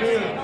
Good.